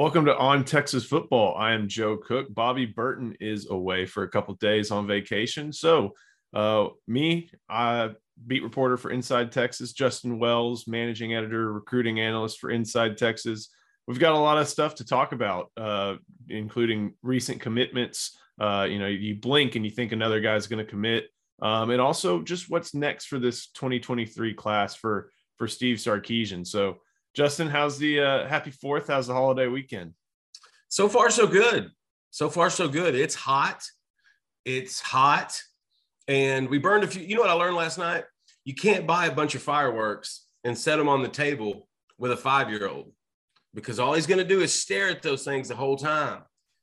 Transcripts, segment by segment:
Welcome to On Texas Football. I am Joe Cook. Bobby Burton is away for a couple days on vacation. So, uh, me, I beat reporter for Inside Texas, Justin Wells, managing editor, recruiting analyst for Inside Texas. We've got a lot of stuff to talk about, uh, including recent commitments. Uh, you know, you blink and you think another guy's going to commit, um, and also just what's next for this 2023 class for for Steve Sarkisian. So, Justin, how's the uh, happy Fourth? How's the holiday weekend? So far, so good. So far, so good. It's hot. It's hot. And we burned a few. You know what I learned last night? You can't buy a bunch of fireworks and set them on the table with a five year old because all he's going to do is stare at those things the whole time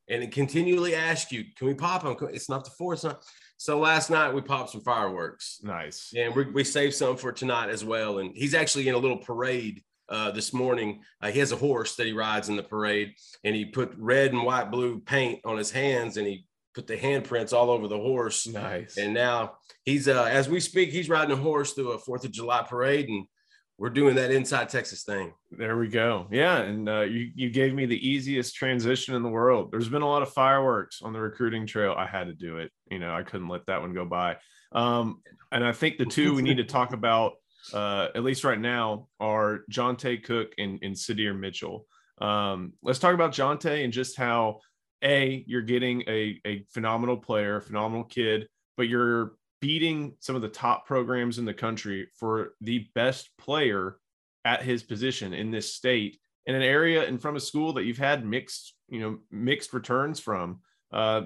and continually ask you, Can we pop them? It's not the fourth. Not. So last night we popped some fireworks. Nice. And we, we saved some for tonight as well. And he's actually in a little parade uh, this morning. Uh, he has a horse that he rides in the parade, and he put red and white blue paint on his hands, and he put the handprints all over the horse. Nice. And now he's uh, as we speak, he's riding a horse through a Fourth of July parade, and we're doing that inside Texas thing. There we go. Yeah, and uh, you you gave me the easiest transition in the world. There's been a lot of fireworks on the recruiting trail. I had to do it. You know, I couldn't let that one go by. Um, and I think the two we need to talk about, uh, at least right now, are Johntay Cook and, and Sydir Mitchell. Um, let's talk about Johntay and just how a you're getting a a phenomenal player, phenomenal kid, but you're beating some of the top programs in the country for the best player at his position in this state in an area and from a school that you've had mixed you know mixed returns from. Uh,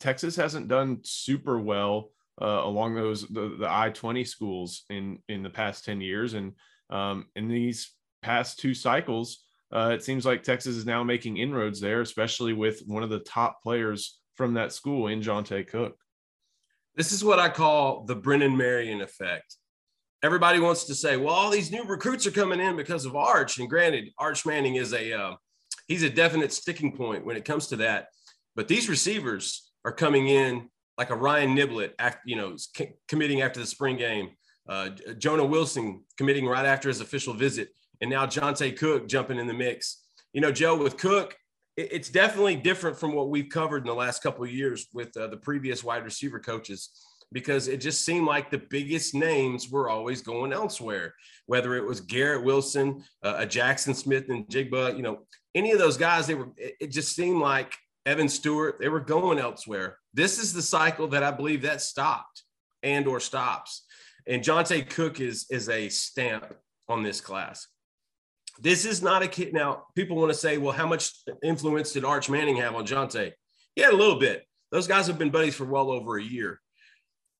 texas hasn't done super well uh, along those the, the i-20 schools in in the past 10 years. And um, in these past two cycles uh, it seems like texas is now making inroads there especially with one of the top players from that school in Johntay cook this is what I call the Brennan Marion effect. Everybody wants to say, well, all these new recruits are coming in because of Arch. And granted, Arch Manning is a uh, he's a definite sticking point when it comes to that. But these receivers are coming in like a Ryan Niblett, you know, committing after the spring game. Uh, Jonah Wilson committing right after his official visit, and now Johntay Cook jumping in the mix. You know, Joe with Cook, it's definitely different from what we've covered in the last couple of years with uh, the previous wide receiver coaches because it just seemed like the biggest names were always going elsewhere whether it was garrett wilson uh, a Jaxon Smith-Njigba you know any of those guys they were it just seemed like evan stewart they were going elsewhere. This is the cycle that i believe that stopped and or stops. And Johntay cook is is a stamp on this class this is not a kid. Now, people want to say, well, how much influence did Arch Manning have on Johntay? He had a little bit. Those guys have been buddies for well over a year.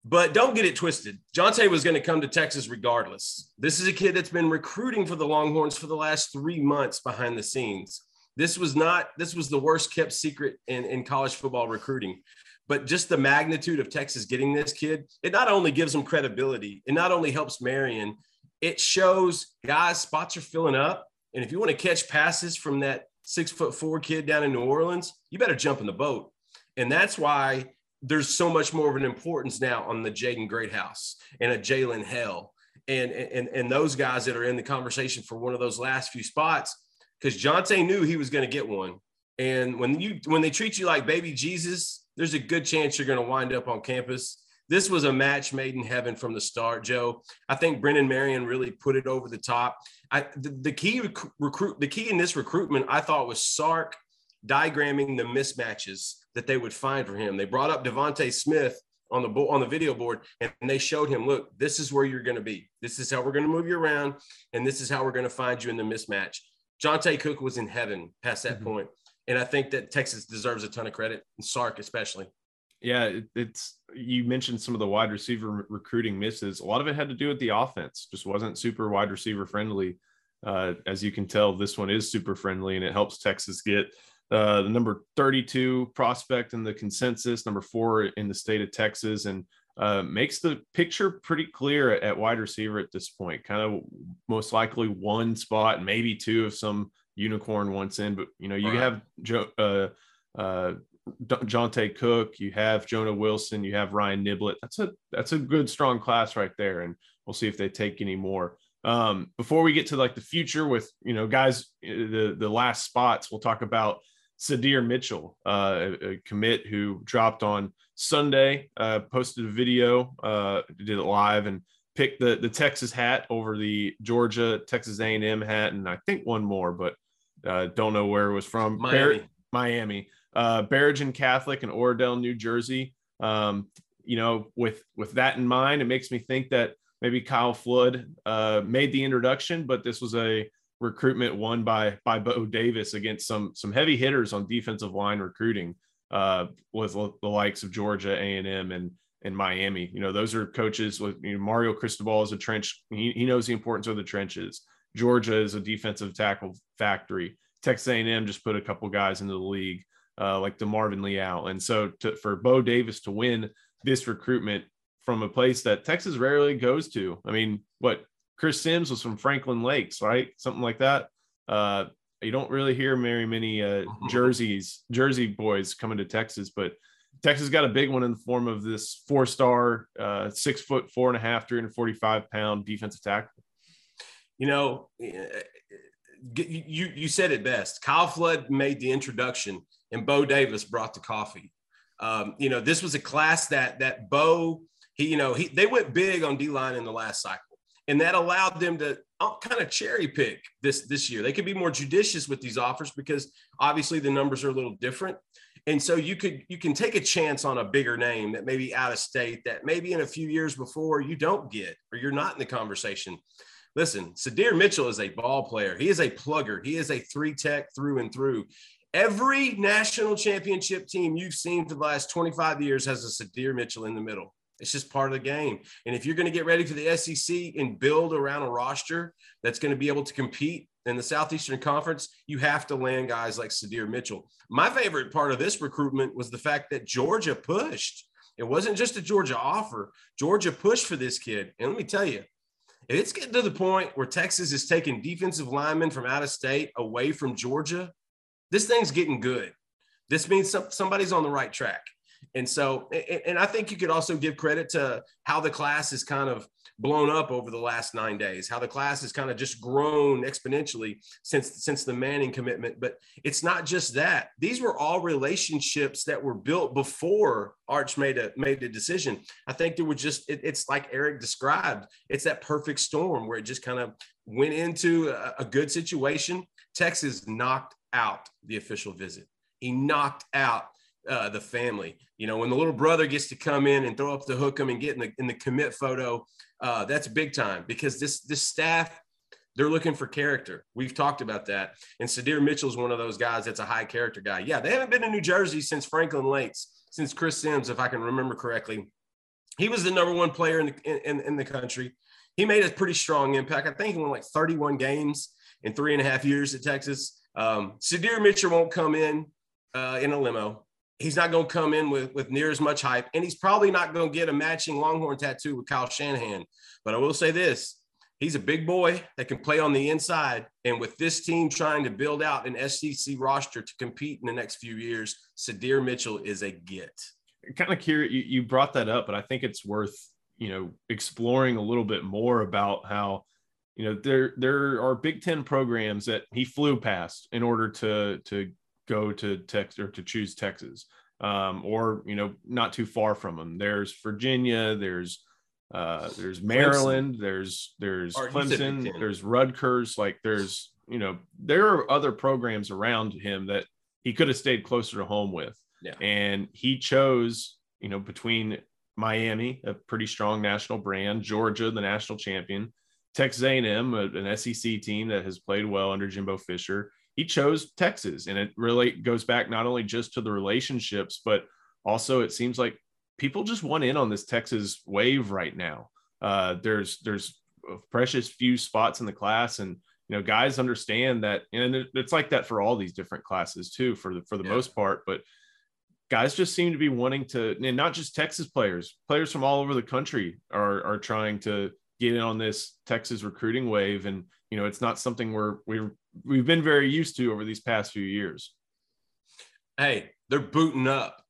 But don't get it twisted. Johntay was going to come to Texas regardless. This is a kid that's been recruiting for the Longhorns for the last three months behind the scenes. This was not, this was the worst kept secret in, in college football recruiting. But just the magnitude of Texas getting this kid, it not only gives them credibility, it not only helps Marion, it shows guys spots are filling up. And if you want to catch passes from that six foot four kid down in New Orleans, you better jump in the boat. And that's why there's so much more of an importance now on the Jaden Greathouse and a Jalen Hale and, and, and those guys that are in the conversation for one of those last few spots. Because Johntay knew he was going to get one. And when you when they treat you like baby Jesus, there's a good chance you're going to wind up on campus this was a match made in heaven from the start, Joe. I think Brennan Marion really put it over the top. I, the, the key rec- recruit, the key in this recruitment, I thought was Sark diagramming the mismatches that they would find for him. They brought up DeVonta Smith on the on the video board, and they showed him, look, this is where you're going to be. This is how we're going to move you around, and this is how we're going to find you in the mismatch. Johntay Cook was in heaven past that mm-hmm. point. and I think that Texas deserves a ton of credit, and Sark especially. Yeah, it, it's you mentioned some of the wide receiver recruiting misses. A lot of it had to do with the offense, just wasn't super wide receiver friendly. Uh, as you can tell, this one is super friendly, and it helps Texas get uh, the number 32 prospect in the consensus, number four in the state of Texas, and uh, makes the picture pretty clear at, wide receiver at this point. Kind of most likely one spot, maybe two if some unicorn wants in. But you know, you right. have Joe, uh, uh, Johntay Cook, you have Jonah Wilson, you have Ryan Niblett. That's a that's a good strong class right there, and we'll see if they take any more. Um, before we get to like the future with you know guys, the the last spots, we'll talk about Sydir Mitchell, uh, a, a, commit who dropped on Sunday, uh, posted a video, uh, did it live, and picked the the Texas hat over the Georgia Texas A&M hat, and I think one more, but uh, don't know where it was from. Miami. Miami. Uh, Bergen Catholic in Oradell, New Jersey. Um, you know, with with that in mind, it makes me think that maybe Kyle Flood uh, made the introduction, but this was a recruitment won by by Bo Davis against some some heavy hitters on defensive line recruiting uh, with the likes of Georgia, A and M, and and Miami. You know, those are coaches with you know, Mario Cristobal is a trench. He, he knows the importance of the trenches. Georgia is a defensive tackle factory. Texas A&M just put a couple guys into the league, uh, like DeMarvin Leal. And so to, for Bo Davis to win this recruitment from a place that Texas rarely goes to, I mean, what Chris Simms was from Franklin Lakes, right? Something like that. Uh, you don't really hear very many uh, mm-hmm. jerseys, Jersey boys coming to Texas, but Texas got a big one in the form of this four-star, uh, six foot four and a half, 345 pound defensive tackle. You know, eh, you you said it best. Kyle Flood made the introduction, and Bo Davis brought the coffee. Um, you know, this was a class that that Bo he you know he they went big on D line in the last cycle and that allowed them to uh, kind of cherry pick this this year. They could be more judicious with these offers because obviously the numbers are a little different. And so you could you can take a chance on a bigger name that may be out of state that maybe in a few years before you don't get or you're not in the conversation. Listen, Sydir Mitchell is a ball player. He is a plugger. He is a three tech through and through. Every national championship team you've seen for the last 25 years has a Sydir Mitchell in the middle. It's just part of the game. And if you're going to get ready for the SEC and build around a roster that's going to be able to compete in the Southeastern Conference, you have to land guys like Sydir Mitchell. My favorite part of this recruitment was the fact that Georgia pushed. It wasn't just a Georgia offer. Georgia pushed for this kid. And let me tell you, if it's getting to the point where Texas is taking defensive linemen from out of state away from Georgia, this thing's getting good. This means somebody's on the right track. And so, and I think you could also give credit to how the class is kind of blown up over the last nine days, how the class has kind of just grown exponentially since since the Manning commitment. But it's not just that; these were all relationships that were built before Arch made a made a decision. I think there was just it, it's like Eric described. It's that perfect storm where it just kind of went into a, a good situation. Texas knocked out the official visit. He knocked out uh, the family. You know, when the little brother gets to come in and throw up the hook 'em and get in the in the commit photo, uh, that's big time because this this staff they're looking for character. We've talked about that. And Sydir Mitchell's one of those guys that's a high character guy. Yeah, they haven't been in New Jersey since Franklin Lakes, since Chris Simms, if I can remember correctly. He was the number one player in the in, in the country. He made a pretty strong impact. I think he won like 31 games in three and a half years at Texas. Um, Sydir Mitchell won't come in uh, in a limo he's not going to come in with, with near as much hype, and he's probably not going to get a matching Longhorn tattoo with Kyle Shanahan. But I will say this he's a big boy that can play on the inside. And with this team trying to build out an SEC roster to compete in the next few years, Sydir Mitchell is a get. Kind of curious, you, you brought that up, but I think it's worth you know exploring a little bit more about how you know there there are Big Ten programs that he flew past in order to to go to Texas or to choose Texas, um, or you know, not too far from them. There's Virginia. There's uh, there's Maryland. Clemson. There's there's Clemson. There's Rutgers. Like there's you know there are other programs around him that he could have stayed closer to home with. Yeah. And he chose you know between Miami, a pretty strong national brand, Georgia, the national champion, Texas A&M, an SEC team that has played well under Jimbo Fisher, he chose Texas. And it really goes back not only just to the relationships, but also it seems like people just want in on this Texas wave right now. Uh, there's there's precious few spots in the class, and you know guys understand that, and it's like that for all these different classes too, for the for the yeah. most part. But guys just seem to be wanting to, and not just Texas players, players from all over the country are are trying to get in on this Texas recruiting wave, and you know it's not something we're we're we've been very used to over these past few years. Hey, they're booting up.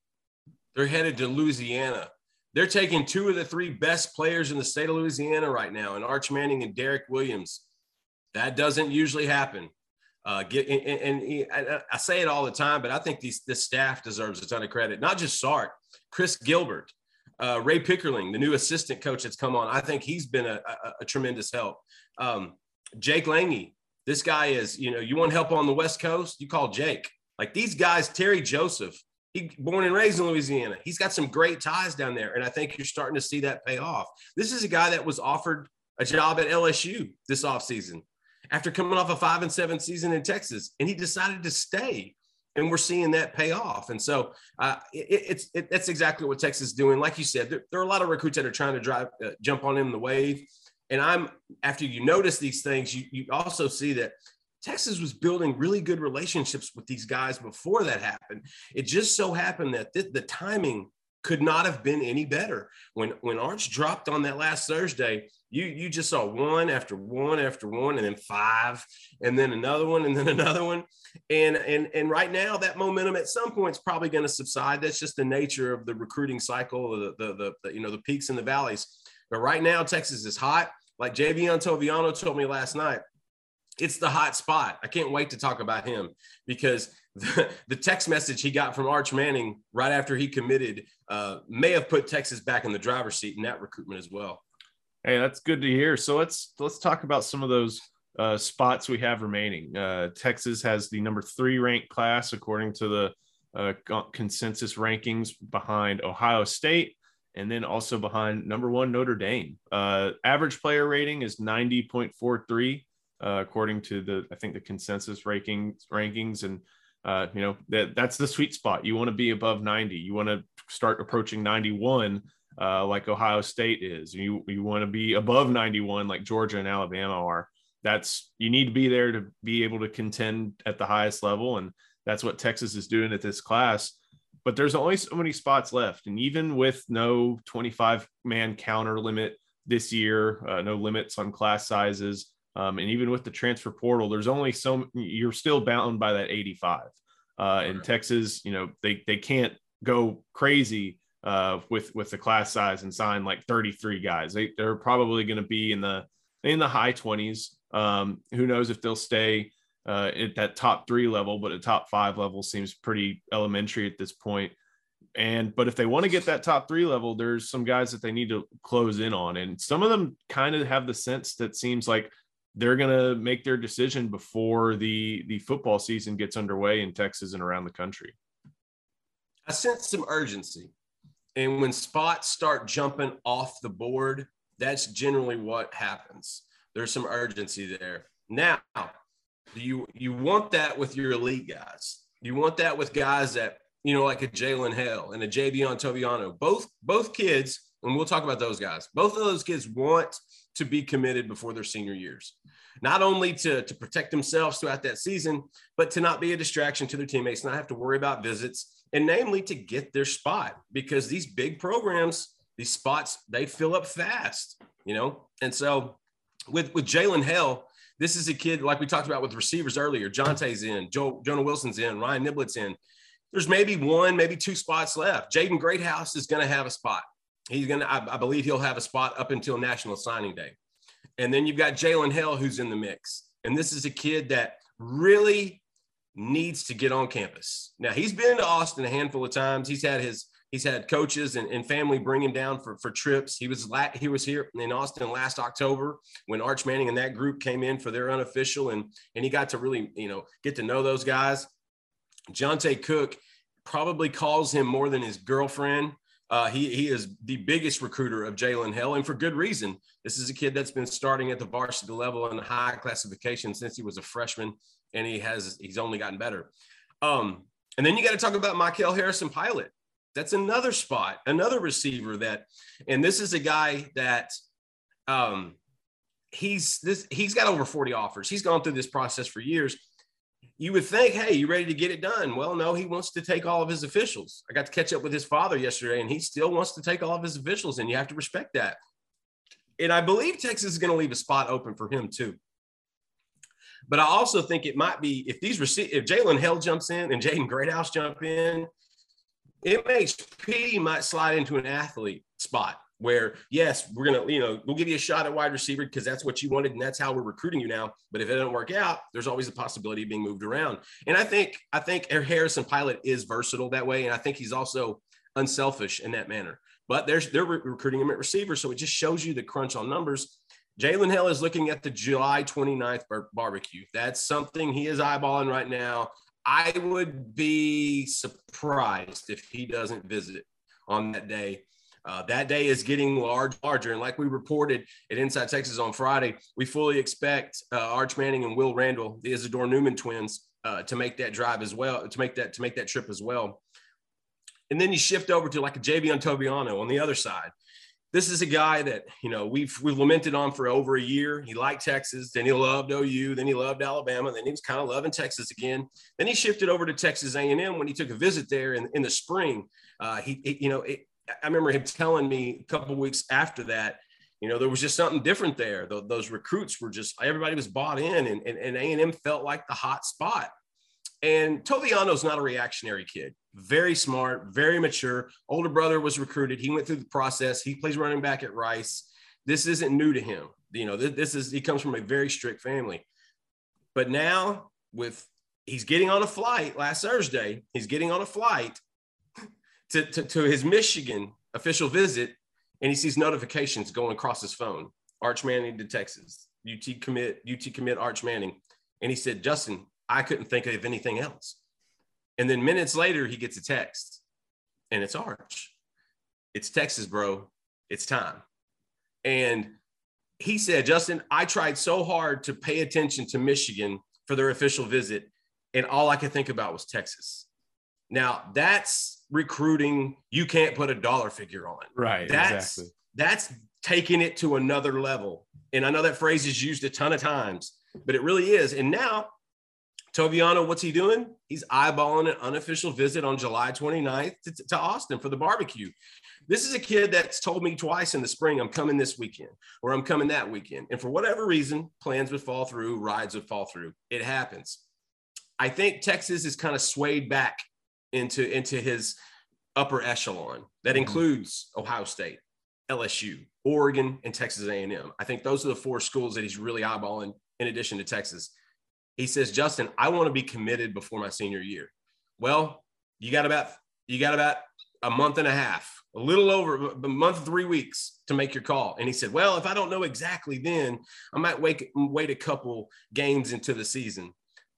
They're headed to Louisiana. They're taking two of the three best players in the state of Louisiana right now, and Arch Manning and Derek Williams. That doesn't usually happen. Uh, get and, and, and, I say it all the time, but I think these this staff deserves a ton of credit. Not just Sark, Chris Gilbert, uh, Ray Pickerling, the new assistant coach that's come on. I think he's been a, a, a tremendous help. Um, Jake Lange, this guy is, you know, you want help on the West Coast, you call Jake. Like these guys, Terry Joseph, he born and raised in Louisiana. He's got some great ties down there, and I think you're starting to see that pay off. This is a guy that was offered a job at LSU this offseason after coming off a five and seven season in Texas, and he decided to stay. And we're seeing that pay off. And so uh, it, it's it, that's exactly what Texas is doing. Like you said, there, there, are a lot of recruits that are trying to drive uh, jump on in the wave. And I'm after you notice these things, you, you also see that Texas was building really good relationships with these guys before that happened. It just so happened that th- the timing could not have been any better. When when Arch dropped on that last Thursday, you you just saw one after one after one, and then five, and then another one, and then another one. And and and right now, that momentum at some point is probably going to subside. That's just the nature of the recruiting cycle, the, the the, the you know the peaks and the valleys. But right now, Texas is hot. Like Javien Toviano told me last night, it's the hot spot. I can't wait to talk about him because the, the text message he got from Arch Manning right after he committed uh, may have put Texas back in the driver's seat in that recruitment as well. Hey, that's good to hear. So let's let's talk about some of those uh, spots we have remaining. Uh, Texas has the number three ranked class according to the uh, consensus rankings behind Ohio State, and then also behind number one Notre Dame. Uh, average player rating is ninety point four three uh, according to the I think the consensus rankings rankings and uh, you know that that's the sweet spot. You want to be above 90. You want to start approaching 91 uh, like Ohio State is. You you want to be above 91 like Georgia and Alabama are. That's you need to be there to be able to contend at the highest level, and that's what Texas is doing at this class. But there's only so many spots left, and even with no 25 man counter limit this year, uh, no limits on class sizes um, and even with the transfer portal, there's only so you're still bound by that 85. Uh, in Texas, you know, they they can't go crazy uh, with with the class size and sign like 33 guys. They they're probably going to be in the in the high 20s. Um, who knows if they'll stay uh, at that top three level, but a top five level seems pretty elementary at this point. And but if they want to get that top three level, there's some guys that they need to close in on, and some of them kind of have the sense that seems like they're going to make their decision before the the football season gets underway in Texas and around the country. I sense some urgency. And when spots start jumping off the board, that's generally what happens. There's some urgency there. Now, you you want that with your elite guys. You want that with guys that, you know, like a Jalen Hale and a Javien Toviano. Both both kids, and we'll talk about those guys. Both of those kids want to be committed before their senior years, not only to, to protect themselves throughout that season, but to not be a distraction to their teammates, not have to worry about visits, and namely to get their spot because these big programs, these spots, they fill up fast, you know? And so with, with Jalen Hale, this is a kid like we talked about with receivers earlier. Johntay's in, Joe, Jonah Wilson's in, Ryan Niblett's in. There's maybe one, maybe two spots left. Jaden Greathouse is going to have a spot. He's going to, I believe he'll have a spot up until National Signing Day. And then you've got Jalen Hale, who's in the mix. And this is a kid that really needs to get on campus. Now he's been to Austin a handful of times. He's had his he's had coaches and, and family bring him down for, for trips. He was la- he was here in Austin last October when Arch Manning and that group came in for their unofficial and and he got to really you know get to know those guys. Johntay Cook probably calls him more than his girlfriend uh, he, he is the biggest recruiter of Jalen Hale, and for good reason. This is a kid that's been starting at the varsity level in high classification since he was a freshman, and he has he's only gotten better. Um, and then you got to talk about Michael Harrison Pilot. That's another spot, another receiver that, and this is a guy that um he's this he's got over 40 offers. He's gone through this process for years. You would think, hey, you ready to get it done? Well, no, he wants to take all of his officials. I got to catch up with his father yesterday, and he still wants to take all of his officials, and you have to respect that. And I believe Texas is going to leave a spot open for him too. But I also think it might be if these receive if Jalen Hale jumps in and Jaden Greathouse jump in, it makes P might slide into an athlete spot where yes, we're gonna, you know, we'll give you a shot at wide receiver because that's what you wanted and that's how we're recruiting you now. But if it doesn't work out, there's always a possibility of being moved around. And I think I think Harrison Pilot is versatile that way, and I think he's also unselfish in that manner. But there's they're re- recruiting him at receiver, so it just shows you the crunch on numbers. Jalen Hale is looking at the July 29th bar- barbecue. That's something he is eyeballing right now. I would be surprised if he doesn't visit on that day. Uh, that day is getting large, larger. And like we reported at Inside Texas on Friday, we fully expect uh, Arch Manning and Will Randall, the Isidore Newman twins, uh, to make that drive as well, to make that to make that trip as well. And then you shift over to like a Javien Toviano on the other side. This is a guy that you know we've we've lamented on for over a year. He liked Texas, then he loved OU, then he loved Alabama, then he was kind of loving Texas again. Then he shifted over to Texas A&M when he took a visit there in, in the spring. Uh, he, he, you know, it, I remember him telling me a couple weeks after that, you know, there was just something different there. those recruits were just everybody was bought in, and and A and M felt like the hot spot. And Toviano's not a reactionary kid. Very smart, very mature. Older brother was recruited. He went through the process. He plays running back at Rice. This isn't new to him. You know, this is he comes from a very strict family. But now with he's getting on a flight last Thursday. He's getting on a flight to, to, to his Michigan official visit, and he sees notifications going across his phone. Arch Manning to Texas, UT commit, UT commit Arch Manning. And he said, Justin, I couldn't think of anything else. And then minutes later, he gets a text, and it's Arch. It's Texas, bro. It's time. And he said, Justin, I tried so hard to pay attention to Michigan for their official visit, and all I could think about was Texas. Now, that's recruiting you can't put a dollar figure on. Right. That's exactly. that's taking it to another level. And I know that phrase is used a ton of times, but it really is. And now Toviano, what's he doing? He's eyeballing an unofficial visit on July 29th to, to, Austin for the barbecue. This is a kid that's told me twice in the spring, I'm coming this weekend or I'm coming that weekend. And for whatever reason, plans would fall through, rides would fall through. It happens. I think Texas is kind of swayed back into into his upper echelon. That mm-hmm. includes Ohio State, LSU, Oregon, and Texas A&M. I think those are the four schools that he's really eyeballing in addition to Texas. He says, "Justin, I want to be committed before my senior year." Well, you got about you got about a month and a half, a little over a month, three weeks to make your call. And he said, "Well, if I don't know exactly then, I might wait wait a couple games into the season."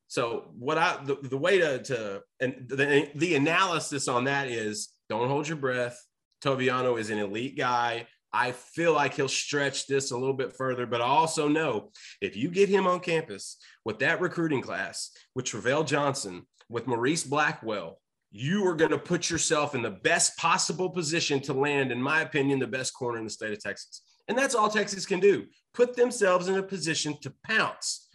So what I the, the way to to and the, the analysis on that is don't hold your breath. Toviano is an elite guy. I feel like he'll stretch this a little bit further, but I also know if you get him on campus with that recruiting class, with Travell Johnson, with Maurice Blackwell, you are going to put yourself in the best possible position to land, in my opinion, the best corner in the state of Texas. And that's all Texas can do put themselves in a position to pounce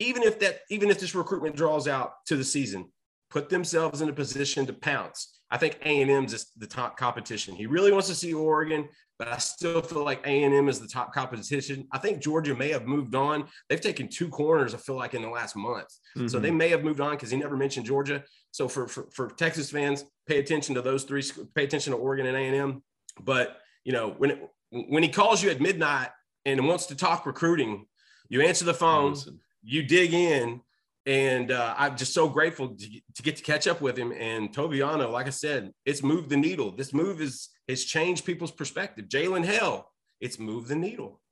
even if that even if this recruitment draws out to the season put themselves in a position to pounce. I think a&m's is the top competition. He really wants to see oregon but i still feel like a&m is the top competition. I think georgia may have moved on. They've taken two corners i feel like in the last month. Mm-hmm. so they may have moved on because he never mentioned georgia. So for, for for texas fans pay attention to those three pay attention to oregon and a&m but you know when it, when he calls you at midnight and wants to talk recruiting you answer the phone you dig in and uh, I'm just so grateful to, to, get to catch up with him. And Toviano, like I said, it's moved the needle. This move is has changed people's perspective. Jalen Hale, it's moved the needle.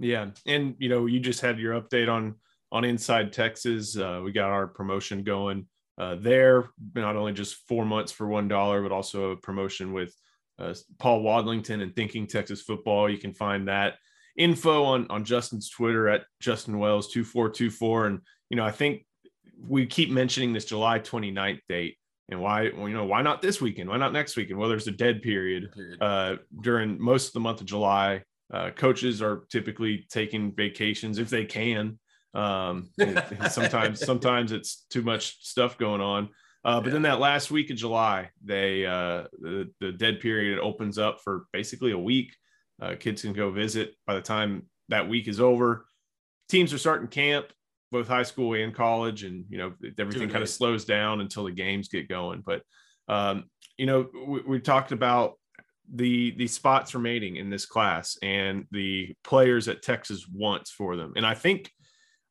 Yeah, and you know, you just had your update on on Inside Texas. Uh, we got our promotion going uh, there. Not only just four months for one dollar, but also a promotion with uh, Paul Wadlington and Thinking Texas Football. You can find that info on on Justin's Twitter at Justin Wells two four two four, and you know I think we keep mentioning this July 29th date, And why, well, you know, why not this weekend? Why not next weekend? Well, there's a dead period. Uh, during most of the month of July. Uh, coaches are typically taking vacations if they can. Um, sometimes, sometimes it's too much stuff going on. Uh, but yeah. then that last week of July, they uh, the, the dead period opens up for basically a week. Uh, kids can go visit. By the time that week is over, teams are starting camp, both high school and college, and you know everything kind of slows down until the games get going. But um, you know we, we talked about the the spots remaining in this class and the players that Texas wants for them, and I think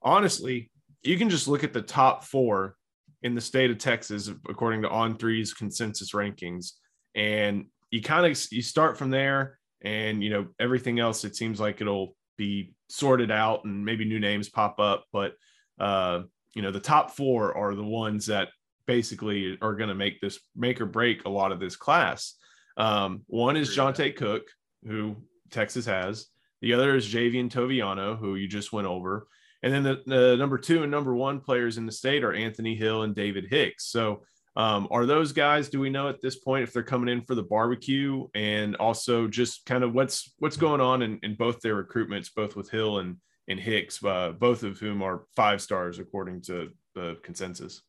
honestly, you can just look at the top four in the state of Texas, according to On Three's consensus rankings, and you kind of you start from there, and you know everything else. It seems like it'll be sorted out, and maybe new names pop up, but uh, you know the top four are the ones that basically are going to make this make or break a lot of this class. Um, one is Johntay Cook, who Texas has. The other is Javien Toviano, who you just went over. And then the, the, number two and number one players in the state are Anthony Hill and David Hicks. So um, are those guys? Do we know at this point if they're coming in for the barbecue? And also just kind of what's what's going on in, in both their recruitments, both with Hill and and Hicks, uh, both of whom are five stars according to the consensus.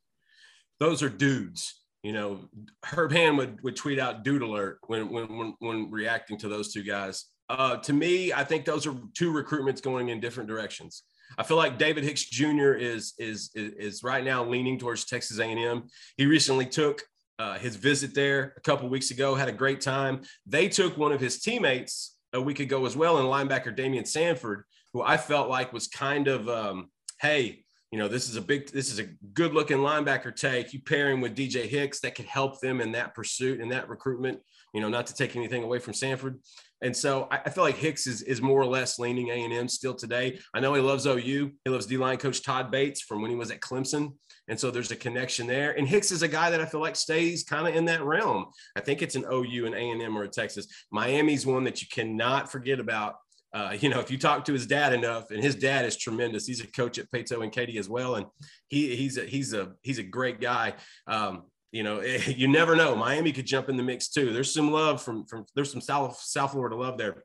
Those are dudes. You know, Herb Hand would, would tweet out "dude alert" when when when, when reacting to those two guys. Uh, to me, I think those are two recruitments going in different directions. I feel like David Hicks Jr. is is is right now leaning towards Texas A&M. He recently took uh, his visit there a couple weeks ago, had a great time. They took one of his teammates a week ago as well, and linebacker Daymion Sanford, who I felt like was kind of, um, hey, you know, this is a big, this is a good looking linebacker take. You pair him with DJ Hicks, that could help them in that pursuit and that recruitment. You know, not to take anything away from Sanford. And so I, I feel like Hicks is, is more or less leaning A and M still today. I know he loves OU. He loves D line coach Todd Bates from when he was at Clemson, and so there's a connection there. And Hicks is a guy that I feel like stays kind of in that realm. I think it's an OU, and A and M, or a Texas. Miami's one that you cannot forget about. Uh, you know, if you talk to his dad enough, and his dad is tremendous. He's a coach at Paetow and Katy as well, and he he's a he's a he's a great guy. Um, you know, you never know. Miami could jump in the mix too. There's some love from from there's some South South Florida love there,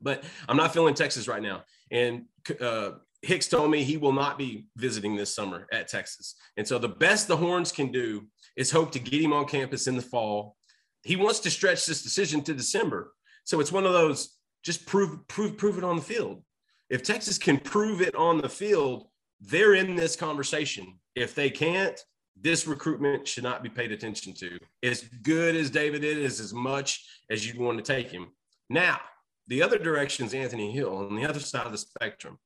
but I'm not feeling Texas right now. And uh, Hicks told me he will not be visiting this summer at Texas. And so the best the Horns can do is hope to get him on campus in the fall. He wants to stretch this decision to December. So it's one of those just prove prove prove it on the field. If Texas can prove it on the field, they're in this conversation. If they can't, this recruitment should not be paid attention to. As good as David is, as much as you'd want to take him. Now, the other direction is Anthony Hill on the other side of the spectrum.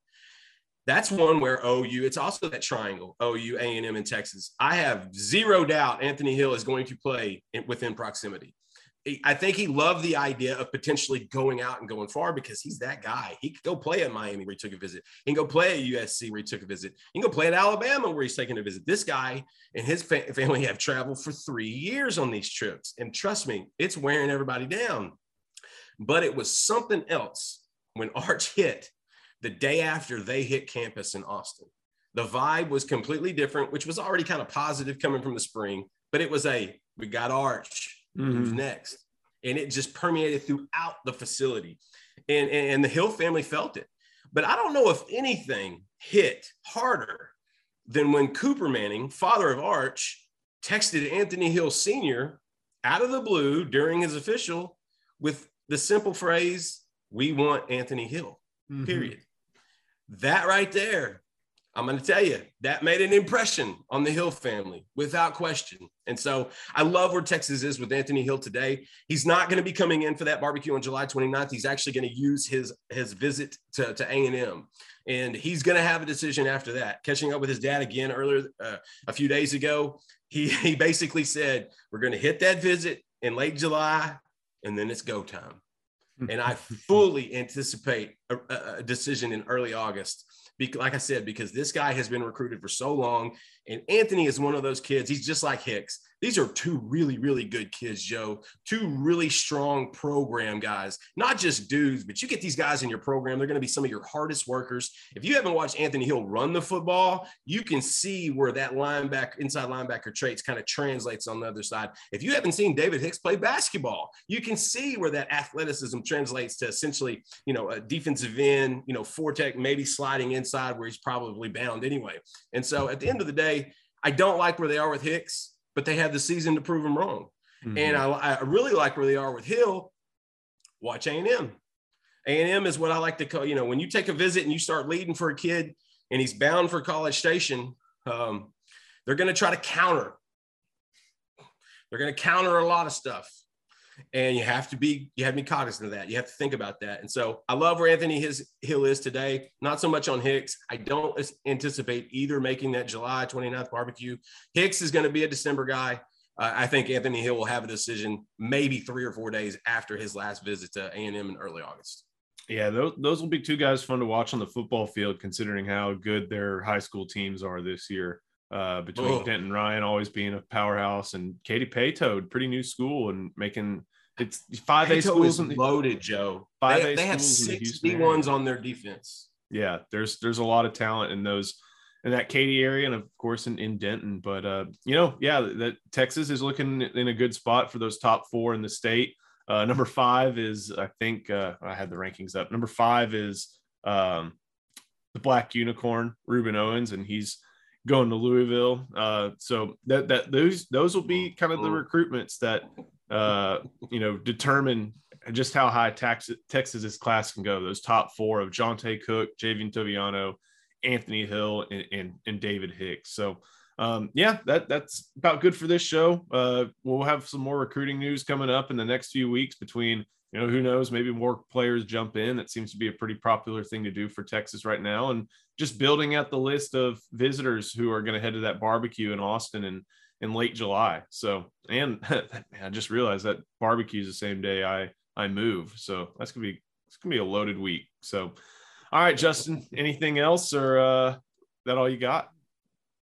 That's one where OU, it's also that triangle, OU, A&M, and Texas. I have zero doubt Anthony Hill is going to play within proximity. I think he loved the idea of potentially going out and going far because he's that guy. He could go play at Miami where he took a visit. He can go play at USC where he took a visit. He can go play at Alabama where he's taking a visit. This guy and his fa- family have traveled for three years on these trips. And trust me, it's wearing everybody down. But it was something else when Arch hit the day after they hit campus in Austin. The vibe was completely different, which was already kind of positive coming from the spring, but it was a we got Arch mm-hmm. who's next and it just permeated throughout the facility and, and, and the hill family felt it but i don't know if anything hit harder than when cooper manning father of arch texted anthony hill senior out of the blue during his official with the simple phrase we want anthony hill mm-hmm. period that right there I'm going to tell you that made an impression on the Hill family without question. And so I love where Texas is with Anthony Hill today. He's not going to be coming in for that barbecue on July 29th. He's actually going to use his his visit to, to A&M. And he's going to have a decision after that. Catching up with his dad again earlier uh, a few days ago, he, he basically said, We're going to hit that visit in late July and then it's go time. and I fully anticipate a, a decision in early August. Like I said, because this guy has been recruited for so long, and Anthony is one of those kids. He's just like Hicks. These are two really, really good kids, Joe. Two really strong program guys, not just dudes, but you get these guys in your program. They're going to be some of your hardest workers. If you haven't watched Anthony Hill run the football, you can see where that linebacker, inside linebacker traits kind of translates on the other side. If you haven't seen David Hicks play basketball, you can see where that athleticism translates to essentially, you know, a defensive end, you know, four tech, maybe sliding inside where he's probably bound anyway. And so at the end of the day, I don't like where they are with Hicks but they have the season to prove them wrong. Mm-hmm. And I, I, really like where they are with Hill. Watch A&M. A&M is what I like to call, you know, when you take a visit and you start leading for a kid and he's bound for College Station, um, they're going to try to counter. They're going to counter a lot of stuff and you have to be you have to be cognizant of that. You have to think about that. And so i love where anthony his hill is today. Not so much on hicks. I don't anticipate either making that july 29th barbecue. Hicks is going to be a december guy. Uh, i think anthony hill will have a decision maybe three or four days after his last visit to a&m in early august. Yeah those, those will be two guys fun to watch on the football field considering how good their high school teams are this year uh, between oh. Denton Ryan always being a powerhouse and Katy Paetow, pretty new school and making it's five A schools in the, loaded, Joe. Five they, A they have six D ones on their defense. Yeah, there's there's a lot of talent in those in that Katy area and of course in, in Denton. But uh, you know, yeah, that Texas is looking in a good spot for those top four in the state. Uh, number five is I think uh, I had the rankings up. Number five is um, the Black Unicorn, Rueben Owens, and he's going to Louisville. Uh, so that that those those will be kind of the mm-hmm. recruitments that uh, you know determine just how high Texas Texas's class can go. Those top four of Johntay Cook, Javien Toviano, Anthony Hill, and, and, and David Hicks. So um, yeah, that that's about good for this show. Uh, we'll have some more recruiting news coming up in the next few weeks between you know, who knows? Maybe more players jump in. That seems to be a pretty popular thing to do for Texas right now. And just building out the list of visitors who are going to head to that barbecue in Austin in, in late July. So, and man, I just realized that barbecue is the same day I, I move. So that's going to be, it's going to be a loaded week. So, all right, Justin, anything else or uh, that all you got?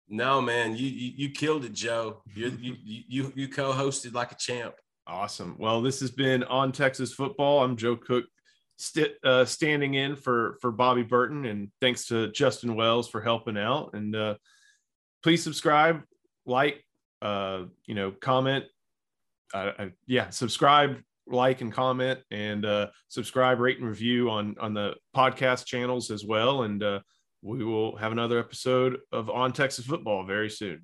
No, man, you, you, you killed it, Joe. You, you, you, you co-hosted like a champ. Awesome. Well, this has been on Texas football. I'm Joe Cook, st- uh, standing in for for Bobby Burton, and thanks to Justin Wells for helping out. And uh, please subscribe, like, uh, you know, comment. yeah, subscribe, like, and comment, and uh, subscribe, rate, and review on on the podcast channels as well. And uh, we will have another episode of On Texas Football very soon.